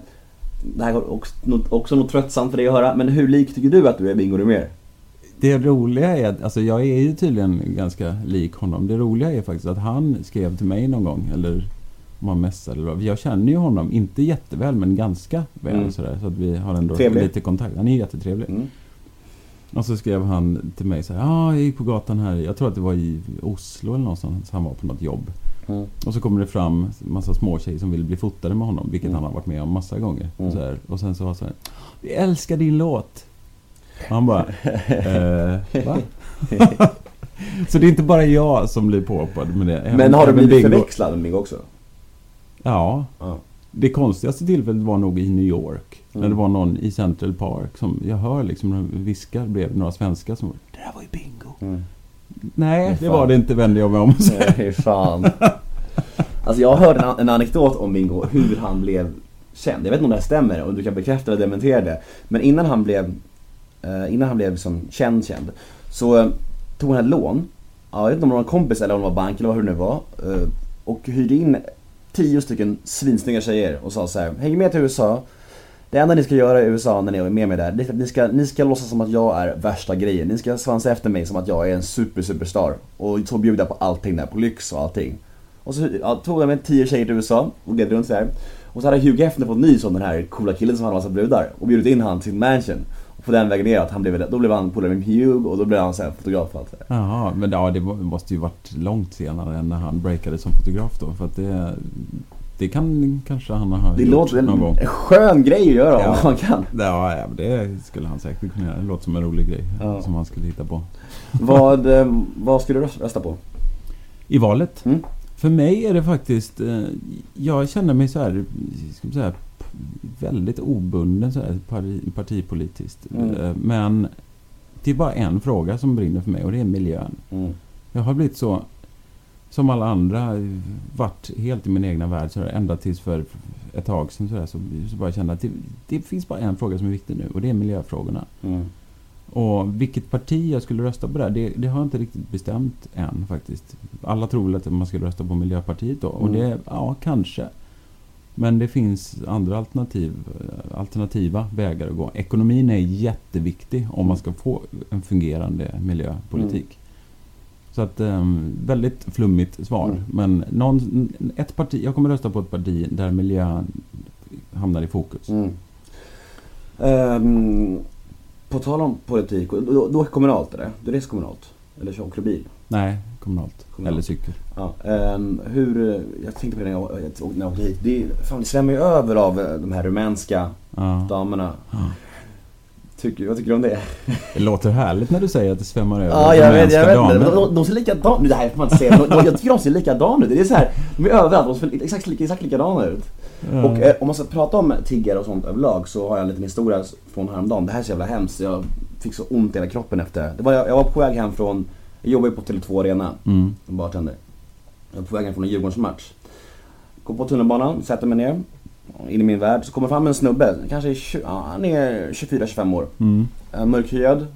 det här är också, också något tröttsamt för dig att höra, men hur lik tycker du att du är Bingo Rimér? Det roliga är att, alltså jag är ju tydligen ganska lik honom. Det roliga är faktiskt att han skrev till mig någon gång, eller om han messade eller vad. Jag känner ju honom, inte jätteväl men ganska väl Mm. sådär. Så att vi har ändå Trevlig. lite kontakt. Han är jättetrevlig. Mm. Och så skrev han till mig så här, ja jag gick på gatan här, jag tror att det var i Oslo eller någonstans, han var på något jobb. Mm. Och så kommer det fram massa småtjejer som vill bli fotade med honom, vilket Mm. han har varit med om massa gånger. Mm. Så här. Och sen så var så här, vi älskar din låt. Och han bara, <laughs> eh, va? <laughs> så det är inte bara jag som blir påhoppad med det. Men har du blivit förväxlad med Bingo också? Ja. Ja. Det konstigaste tillfället var nog i New York. När Mm. det var någon i Central Park som, jag hör liksom, viskar bredvid några svenskar som Det där var ju bingo. Mm. Nej, det var det inte vände jag mig om och säga. Nej, fan. Alltså jag hörde en, en anekdot om Bingo, hur han blev känd. Jag vet inte om det här stämmer, om du kan bekräfta eller dementera det. Men innan han blev, eh, innan han blev som känd, känd, så eh, tog han ett lån. Ja, jag vet inte om det var en kompis eller om det var bank eller vad det nu var. Eh, och hyrde in tio stycken svinsnygga tjejer och sa så här: häng med till USA. Det enda ni ska göra i USA när ni är med mig där, det är att ni ska, ni ska låtsas som att jag är värsta grejen. Ni ska svansa efter mig som att jag är en super superstar. Och så bjuda på allting där, på lyx och allting. Och så ja, tog jag med tio tjejer till USA och gled runt så här. Och så hade Hugh Hefner fått nys om den här coola killen som hade massa brudar och bjudit in han till mansion. På den vägen ner att han blev, då blev han polare med Hugh och då blev han här fotograf och allt det. Jaha, men ja, det måste ju varit långt senare än när han breakade som fotograf då. För att det, det kan kanske han ha Det gjort låter någon gång. en skön grej att göra Ja. om man kan. Ja, ja, det skulle han säkert kunna göra. Det låter som en rolig grej Ja. som han skulle hitta på. Vad, eh, vad skulle du rösta på? I valet? Mm. För mig är det faktiskt... Eh, jag känner mig så här, ska man säga, väldigt obunden så här, parti, partipolitiskt. Mm. Eh, men det är bara en fråga som brinner för mig och det är miljön. Mm. Jag har blivit så, som alla andra, varit helt i min egna värld så där, ända tills för ett tag sedan så, där, så, så bara kände att det, det finns bara en fråga som är viktig nu och det är miljöfrågorna. Mm. Och vilket parti jag skulle rösta på där, det, det har jag inte riktigt bestämt än faktiskt. Alla tror väl att man skulle rösta på Miljöpartiet då. Och Mm. det, ja kanske. Men det finns andra alternativ, alternativa vägar att gå. Ekonomin är jätteviktig om man ska få en fungerande miljöpolitik. Så att, um, väldigt flummigt svar. Mm. Men någon, ett parti, jag kommer rösta på ett parti där miljön hamnar i fokus. Mm. Ehm, på tal om politik, då, då är kommunalt är det? Du reser kommunalt? Eller åker bil? Nej, kommunalt. Kommunalt. Eller cykel. Ja, ehm, hur, jag tänkte på det när jag, när jag åkte hit. Det, fan, det svämmar ju över av eh, de här rumänska Ja. damerna. Ja. Tycker, vad tycker du om det? Det låter härligt när du säger att det svämmar över Ja, jag vet, jag vet. damer. de, de ser likadana ut. Det här får man inte säga. De, de, jag tycker de ser likadana ut. Det är så här, de är överallt. De ser exakt, exakt likadana ut. Ja. Och eh, om man ska prata om tiggare och sånt överlag så har jag en liten historia från häromdagen. Det här är så jävla hemskt. Jag fick så ont i hela kroppen efter. Det var, jag, jag var på väg hem från, jag jobbar ju på Tele2 Arena Mm. som bartender. Jag var på väg hem från en Djurgårdsmatch. Går på tunnelbanan, sätter mig ner. In i min värld. Så kommer fram en snubbe, kanske är 20, ja, han är 24-25 år. Mm. Eh, Mörkhyad,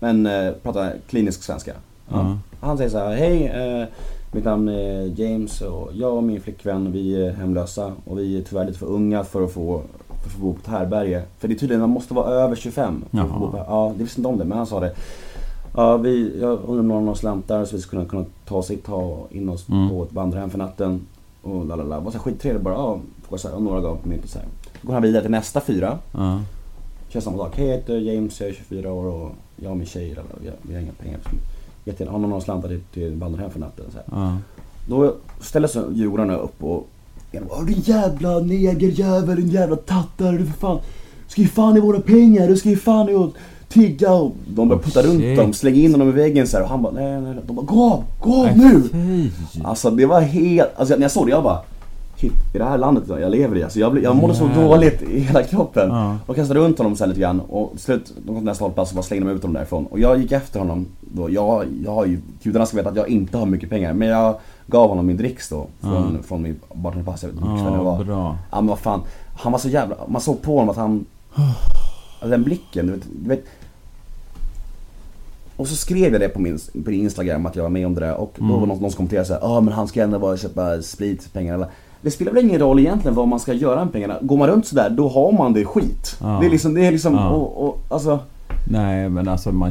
men eh, pratar klinisk svenska. Ja. Han säger så här, hej, eh, mitt namn är James och jag och min flickvän vi är hemlösa och vi är tyvärr lite för unga för att få, för att få bo på ett härbärge. För det är tydligen, man måste vara över 25 för att få bo på Ja, det visste inte om det, men han sa det. Ja, vi, jag undrar om någon slantar så vi ska kunna, kunna ta, sig, ta in oss Mm. på ett vandrarhem för natten. Och lalala. Det var så skittrevligt bara, ja, så här, och några gav mynt och så här. Så går han vidare till nästa fyra. Ja. Kör samma sak. Hej jag heter James, jag är 24 år och jag och min tjej, eller, vi, har, vi har inga pengar. Jättegärna, har någon slantar till, till vandrarhem för natten? Så här. Ja. Då ställer sig djurgårdarna upp och ena bara, "Åh, din jävla negerjävel, din jävla tattare, du för fan. Du ska ju fan i våra pengar, du ska ju fan i och tigga och de börjar Oh, putta runt dem, slänga in honom i väggen så här, och han bara nej, nej, nej. De bara gå av, gå av nu! fy. Alltså det var helt, alltså när jag såg det jag bara Shit, i det här landet jag lever i alltså, jag, blev- jag mådde så Jävlar. dåligt i hela kroppen. Ja. Och kastade runt honom sen lite grann och till slut, de kom till nästa hållplats och bara slängde de ut honom därifrån. Och jag gick efter honom då, jag, jag har ju, gudarna ska veta att jag inte har mycket pengar. Men jag gav honom min dricks då, från, Ja. från min bartenderpass, jag vet inte vilken det Ja, var. bra. Ja men vad fan, han var så jävla, man såg på honom att han, alltså den blicken, du vet, du vet och så skrev jag det på min, på Instagram att jag var med om det där och då var det någon, någon som kommenterade såhär Ja men han ska ändå bara köpa sprit för pengarna eller Det spelar väl ingen roll egentligen vad man ska göra med pengarna. Går man runt sådär då har man det skit. Ja. Det är liksom, det är liksom, Ja. och, och alltså Nej, men alltså man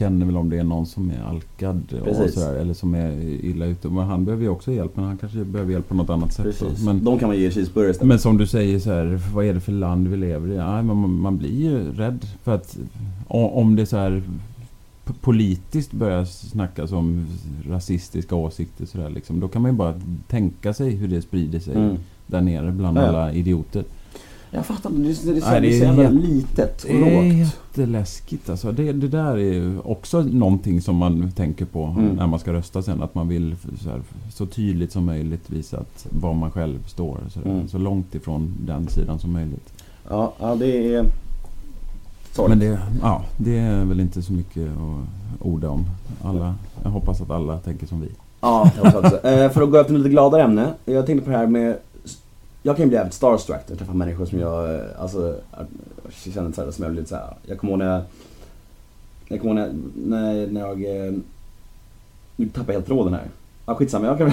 Känner väl om det är någon som är alkad och sådär, eller som är illa ute. Men han behöver ju också hjälp, men han kanske behöver hjälp på något annat sätt. precis. Men, De kan man ge cheeseburgare istället. men som du säger så här, vad är det för land vi lever i? Ja, man, man blir ju rädd för att om det så här politiskt börjar snackas om rasistiska åsikter så där, liksom, då kan man ju bara tänka sig hur det sprider sig Mm. där nere bland Ja, ja. alla idioter. Jag fattar inte, det det Nej, det är så jävla litet och Det är lågt. jätteläskigt alltså. Det, det där är ju också någonting som man tänker på Mm. när man ska rösta sen. Att man vill så, här, så tydligt som möjligt visa att var man själv står. Så. Mm. så långt ifrån den sidan som möjligt. Ja, ja det är sorgligt. Men det, ja, det är väl inte så mycket att orda om. Alla, jag hoppas att alla tänker som vi. Ja, jag hoppas också. eh, För att gå över till lite gladare ämne. Jag tänkte på det här med... Jag kan ju bli jävligt starstruck när jag träffar människor som jag, eh, alltså, jag känner så här, som jag blir lite så här. Jag kommer ihåg när jag... Jag kommer ihåg när, när, när jag... eh, Nu tappar jag helt tråden här. Ja, skitsamma. Jag kan...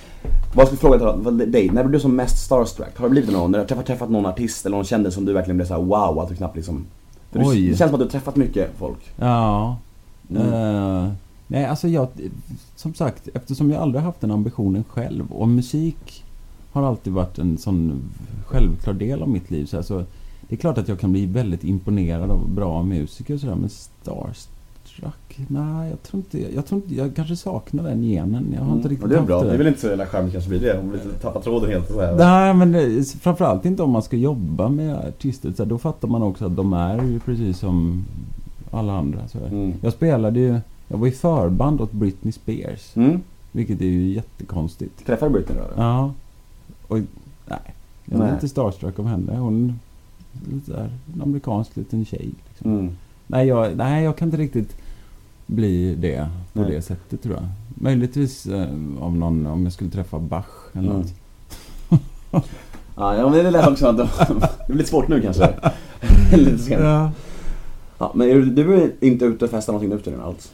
<laughs> Vad ska jag fråga dig? När blev du som mest starstruck? Har det blivit någon? När du har träffat, någon artist eller någon kändis som du verkligen blev så här wow, att du knappt liksom... För du, Oj. det känns som att du har träffat mycket folk. Ja, Mm. Eh, nej, alltså jag... Som sagt, eftersom jag aldrig haft den ambitionen själv och musik har alltid varit en sån självklar del av mitt liv. Så, här, så det är klart att jag kan bli väldigt imponerad av bra musiker och sådär, men starstruck? Nej, jag tror inte... Jag tror inte... Jag kanske saknar den genen. Jag har inte Mm. riktigt Och det är bra, det är väl inte så jävla charmigt kanske blir det. Om vi tappar tråden helt så här. Nej, men det, framförallt inte om man ska jobba med artister. Så här, då fattar man också att de är ju precis som alla andra. Så. Mm. Jag spelade ju... Jag var i förband åt Britney Spears. Mm. Vilket är ju jättekonstigt. Träffar du Britney då? Ja. Och nej. Jag är inte starstruck av henne. Hon lite där, en amerikansk liten tjej. Liksom. Mm. Nej, jag, nej, jag kan inte riktigt bli det på Nej. det sättet tror jag. Möjligtvis eh, om, någon, om jag skulle träffa Bach eller Mm. något. <laughs> Ja, men det lät också att det blir lite svårt nu kanske. <laughs> lite sent. Ja. Ja, men är du, du är inte ute och festar någonting nu för tiden alls?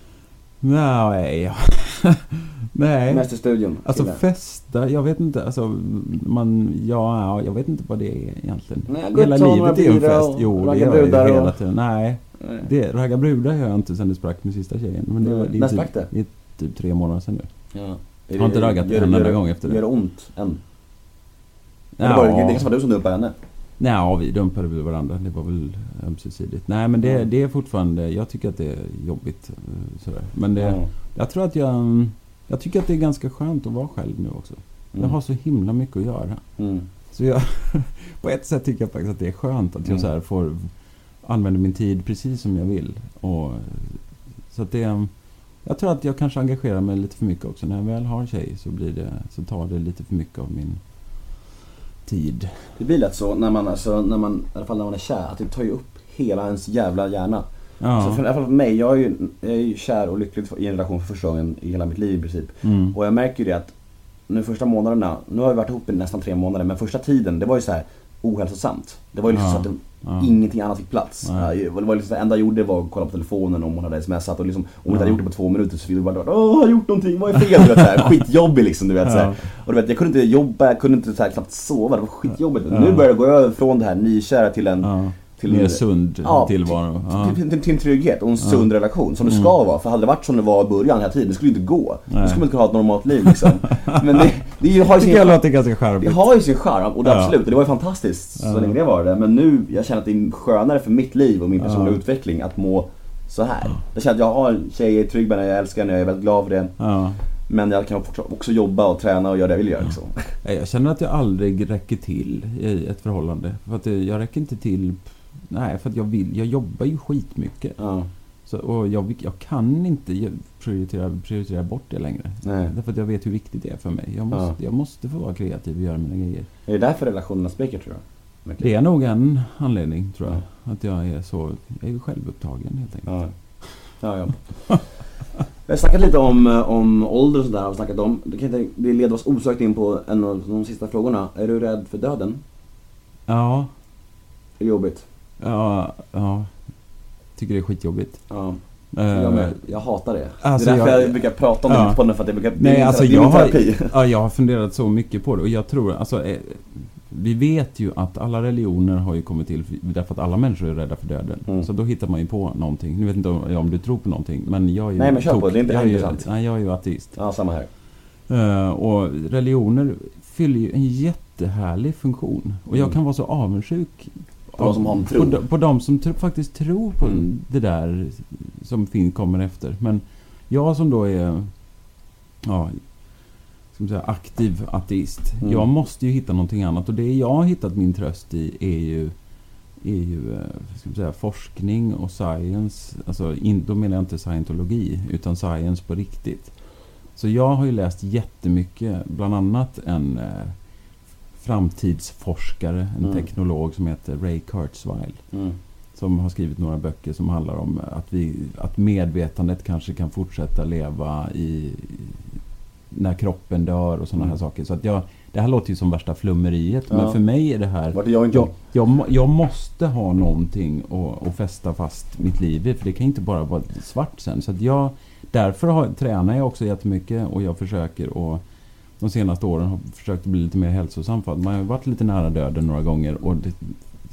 Nej, ja. <laughs> Nej. Mest i studion? Alltså kille. festa, jag vet inte, alltså man, ja, ja, jag vet inte vad det är egentligen. Nej, Hela livet är ju en fest. Jo, det gör jag ju hela tiden. Nej, Nej. det, ragga brudar gör jag inte sen det sprack med sista tjejen. Men det, var- det, när är typ, sprack det? det är typ tre månader sedan nu. Ja. Jag har inte raggat en enda gång efter det. Gör det ont än? Eller var det, det kanske var du som dumpade henne? Nej, ja, vi dumpade väl varandra. Det var väl ömsesidigt. Nej, men det, Mm. det är fortfarande... Jag tycker att det är jobbigt. eh, Sådär. Men det, Ja. jag tror att jag... Jag tycker att det är ganska skönt att vara själv nu också. Jag Mm. har så himla mycket att göra. Mm. Så jag... <laughs> på ett sätt tycker jag faktiskt att det är skönt att jag Mm. så här får använda min tid precis som jag vill. Och, så att det... Jag tror att jag kanske engagerar mig lite för mycket också. När jag väl har tjej så, blir det, så tar det lite för mycket av min tid. Det blir lätt så när man, alltså, när man, i alla fall när man är kär, att det tar ju upp hela ens jävla hjärna. Ja. Så för, i alla fall för mig, jag är ju, jag är ju kär och lycklig i en relation för första gången i hela mitt liv i princip. Mm. Och jag märker ju det att nu första månaderna, nu har vi varit ihop i nästan tre månader, men första tiden det var ju så här ohälsosamt. Det var ju liksom Ja. så att det, Ja. ingenting annat fick plats. Ja, Det var liksom det enda jag gjorde var att kolla på telefonen om hon hade smsat och liksom, om hon inte Ja. hade gjort det på två minuter så ville jag bara Åh, jag har gjort någonting, vad är fel? Du vet, så här, <laughs> skitjobbig liksom, du vet. Så här. Och du vet, jag kunde inte jobba, jag kunde inte så här, knappt sova, det var skitjobbigt. Nu börjar jag gå över från det här nykära till en. Till Mer sund Ja, tillvaro. Ja. till, till, till en trygghet och en sund relation som det Mm. ska vara. För hade det varit som det var i början hela tiden, det skulle inte gå. Nej. Då skulle man inte kunna ha ett normalt liv liksom. <laughs> Men det, det har ju sin jag låter ganska charmigt. det har ju sin charm, och det Ja. absolut, det var ju fantastiskt så Ja. länge det var det. Men nu, jag känner att det är skönare för mitt liv och min personliga Ja. utveckling att må så här. Jag känner att jag har en tjej, jag är trygg med henne, jag älskar henne, jag är väldigt glad för det. Ja. Men jag kan också- jobba och träna och göra det jag vill göra liksom. Jag känner att jag aldrig räcker till i ett förhållande. För att jag räcker inte till... Nej, för att jag vill. Jag jobbar ju skitmycket. Ja, Så, och jag, jag kan inte prioritera, prioritera bort det längre. nej. Därför att jag vet hur viktigt det är för mig. Jag måste, jag måste få vara kreativ och göra mina grejer. Är det därför relationerna spricker tror du? Det är nog en anledning, tror jag. Att jag är så... Jag är ju självupptagen, helt enkelt. Ja. Ja, ja. Vi har snackat lite om, eh, om ålder och sådär. Har snackat om. Det, kan inte, det leder oss osökt in på en av de sista frågorna. Är du rädd för döden? Ja, Är det jobbigt? Ja, ja. Tycker det är skitjobbigt. Ja. Eh, Jag, med. jag hatar det. alltså, det är därför jag, jag- brukar prata om Ja. det på podden för att det brukar, det är Nej, min, alltså det är jag min har, terapi. <laughs> ja, jag har funderat så mycket på det och jag tror, alltså eh, vi vet ju att alla religioner har ju kommit till därför att alla människor är rädda för döden. Mm. Så då hittar man ju på någonting. Nu vet inte om, om du tror på någonting, men jag är ju... Nej, men kör på, det är inte jag är ju, intressant. Nej, jag är ju ateist. Ja, samma här. Eh, och religioner fyller ju en jättehärlig funktion. Och jag Mm. kan vara så avundsjuk På de som har en tro. På, på de som tro, faktiskt tror på Mm. det där som fin, kommer efter. Men jag som då är ja, ska man säga, aktiv ateist. Mm. Jag måste ju hitta någonting annat. Och det jag har hittat min tröst i är ju, är ju eh, säga, forskning och science. Alltså, in, då menar jag inte scientologi, utan science på riktigt. Så jag har ju läst jättemycket, bland annat en eh, framtidsforskare, en Mm. teknolog som heter Ray Kurzweil. Mm. Som har skrivit några böcker som handlar om att, vi, att medvetandet kanske kan fortsätta leva i när kroppen dör och sådana Mm. här saker. Så att jag, det här låter ju som värsta flummeriet. Ja. Men för mig är det här... Är jag inte? Jag, jag, jag måste ha någonting att, att fästa fast mitt liv i. För det kan inte bara vara svart sen. Så att jag, därför har, tränar jag också jättemycket och jag försöker och de senaste åren har försökt bli lite mer hälsosam. För att man har varit lite nära döden några gånger. Och det,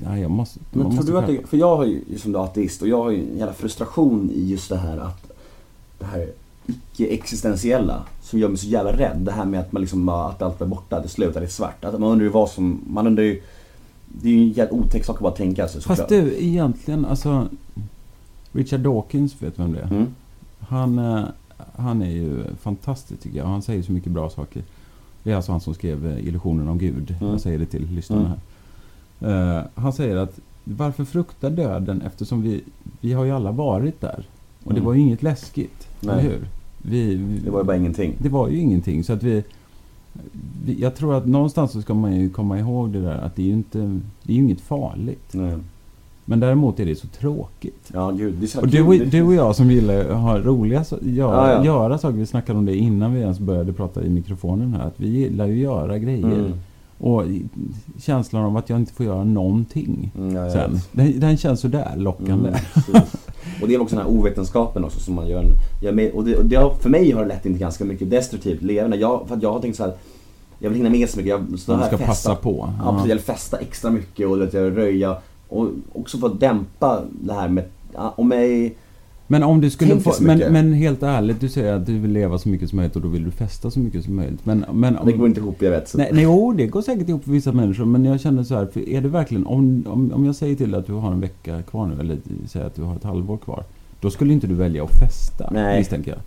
ja, jag måste, Men tror måste du att det, för jag har ju, som du ateist, och jag har ju en jävla frustration i just det här att det här icke-existentiella som gör mig så jävla rädd. Det här med att man liksom, att allt är borta, det slutar, det är svart. Att man undrar ju vad som, man undrar ju det är ju en jävla otäck sak att bara tänka sig Fast du, egentligen, alltså... Richard Dawkins, vet du vem det är? Mm. Han, eh, han är ju fantastisk tycker jag. Han säger så mycket bra saker. Det är alltså han som skrev eh, Illusionen om Gud. Mm. Jag säger det till lyssnarna här. Eh, han säger att varför frukta döden eftersom vi, vi har ju alla varit där. Och det Mm. var ju inget läskigt. Nej. Eller hur? Vi, vi, Det var ju bara ingenting. det var ju ingenting. Så att vi, vi... Jag tror att någonstans så ska man ju komma ihåg det där att det är ju inte... Det är inget farligt. Nej. Men däremot är det så tråkigt. Ja, gud. Det är så Och du, och- du och jag som att ha roliga so- göra, Ja, ja. göra saker. Vi snackade om det innan vi ens började prata i mikrofonen här. Att vi gillar ju att göra grejer. Mm. Och känslan av att jag inte får göra någonting Mm, ja, sen. Den, den känns sådär lockande. Mm, och det är också den här ovetenskapen också som man gör. En, och det, och det för mig har det lett in till ganska mycket destruktivt levande. Jag, för jag har tänkt så här. Jag vill hinna med så mycket. Jag, så här ska festa. passa på. Ja, precis. Jag vill festa extra mycket och vet, jag vill röja. Och också för att dämpa det här med, om jag Men om du skulle få, men, men helt ärligt, du säger att du vill leva så mycket som möjligt och då vill du festa så mycket som möjligt. Men, men Det går inte ihop, jag vet. Så. Nej, nej, jo, det går säkert ihop för vissa människor. Men jag känner så här, för är det verkligen, om, om, om jag säger till dig att du har en vecka kvar nu, eller säger att du har ett halvår kvar. Då skulle inte du välja att festa, Nej. misstänker jag.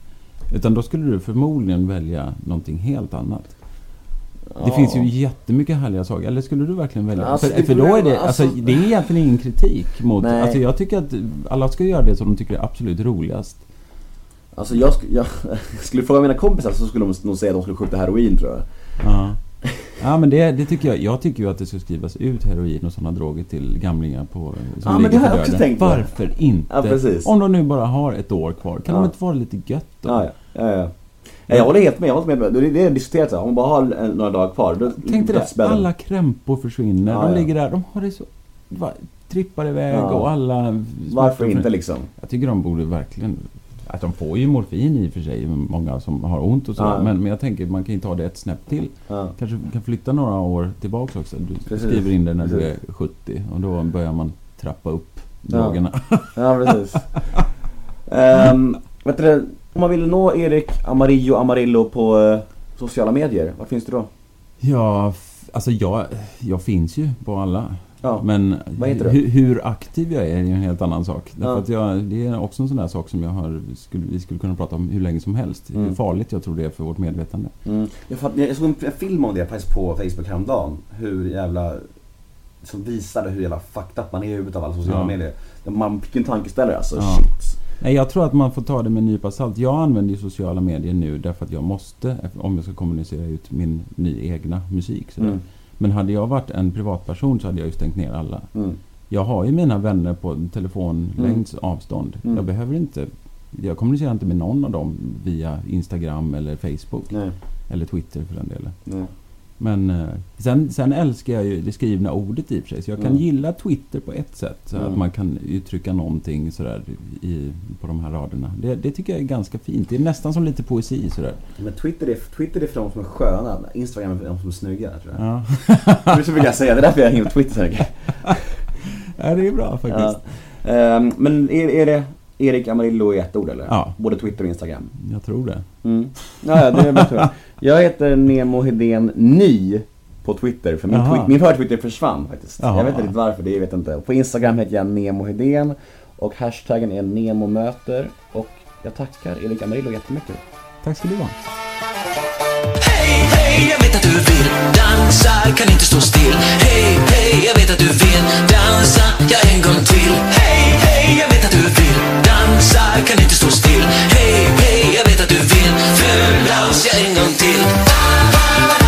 Utan då skulle du förmodligen välja någonting helt annat. Det Ja. finns ju jättemycket härliga saker. Eller skulle du verkligen välja? Alltså, för, för då är det, alltså- alltså, det är egentligen ingen kritik mot... Nej. Alltså jag tycker att alla ska göra det som de tycker är absolut roligast. Alltså jag, sk- jag <laughs> skulle fråga mina kompisar så skulle de nog säga att de skulle skjuta heroin tror jag. Ja. Ja men det, det tycker jag. Jag tycker ju att det ska skrivas ut heroin och sådana droger till gamlingar på, som Ja, men det har jag också tänkt på. Varför inte? Ja. Om de nu bara har ett år kvar. Kan Ja. de inte det lite gött då? Ja, ja. ja, ja. Ja jag håller helt med, jag håller med. Det är det diskuterat. Om man bara har några dagar kvar. Då, Tänk dig det, alla krämpor försvinner. Ja, de ligger där, de har det så... Va, trippar iväg Ja. och alla... Varför inte liksom? Jag tycker de borde verkligen... Att de får ju morfin i och för sig, många som har ont och så. Ja. Men, men jag tänker man kan ju ta det ett snäpp till. Ja. Kanske kan flytta några år tillbaks också. Du Precis. skriver in det när du är Precis. 70 och då börjar man trappa upp drogerna. Ja, precis. um, <laughs> vet du, om man vill nå Erik Amarillo Amarillo på eh, sociala medier, var finns du då? Ja, alltså jag, jag finns ju på alla. Ja. Men Vad heter du? hu- hur aktiv jag är är en helt annan sak. Därför Ja. att jag, det är också en sån där sak som jag har, skulle, vi skulle kunna prata om hur länge som helst. Mm. Hur farligt jag tror det är för vårt medvetande. Mm. Jag, fatt, jag såg en, en film om det faktiskt på Facebook häromdagen. Hur jävla... Som visade hur jävla fucked up man är i huvudet av alla sociala Ja. medier. Man fick en tankeställare alltså. Ja. Shit. Nej, jag tror att man får ta det med en nypa salt. Jag använder ju sociala medier nu därför att jag måste, om jag ska kommunicera ut min ny egna musik. Mm. Men hade jag varit en privatperson så hade jag ju stängt ner alla. Mm. Jag har ju mina vänner på telefonlängds avstånd. Mm. Jag behöver inte... Jag kommunicerar inte med någon av dem via Instagram eller Facebook. Nej. Eller Twitter för den delen. Nej. Men eh, sen, sen älskar jag ju det skrivna ordet i och för sig. Så jag kan Mm. gilla Twitter på ett sätt. Så Mm. att man kan uttrycka någonting sådär i, på de här raderna. Det, det tycker jag är ganska fint. Det är nästan som lite poesi sådär. Men Twitter är, Twitter är för de som är sköna. Instagram är för de som är snygga tror jag. Ja, <laughs> Det är så vill jag säga. Det är därför jag hänger på Twitter så mycket. <laughs> ja det är bra faktiskt. Ja. Ehm, men är, är det Erik Amarillo i ett ord eller? Ja. Både Twitter och Instagram? Jag tror det. Mm. Ja, det är bättre. jag. jag heter Nemo Hedén Ny på Twitter, för min, Jaha. twi- min Twitter försvann faktiskt. Jaha. Jag vet inte riktigt varför, det vet jag inte. På Instagram heter jag Nemo Hedén och hashtaggen är NEMOMÖTER och jag tackar Erik Amarillo jättemycket. Tack ska du ha. Hej, hej, jag vet att du vill dansa, kan inte stå still Hej, hej, jag vet att du vill dansa, ja en gång till Hej, hej, jag vet att du vill dansa dansar. Kan inte stå still. Hej, hej, jag vet att du vill. Fem dans, en gång till.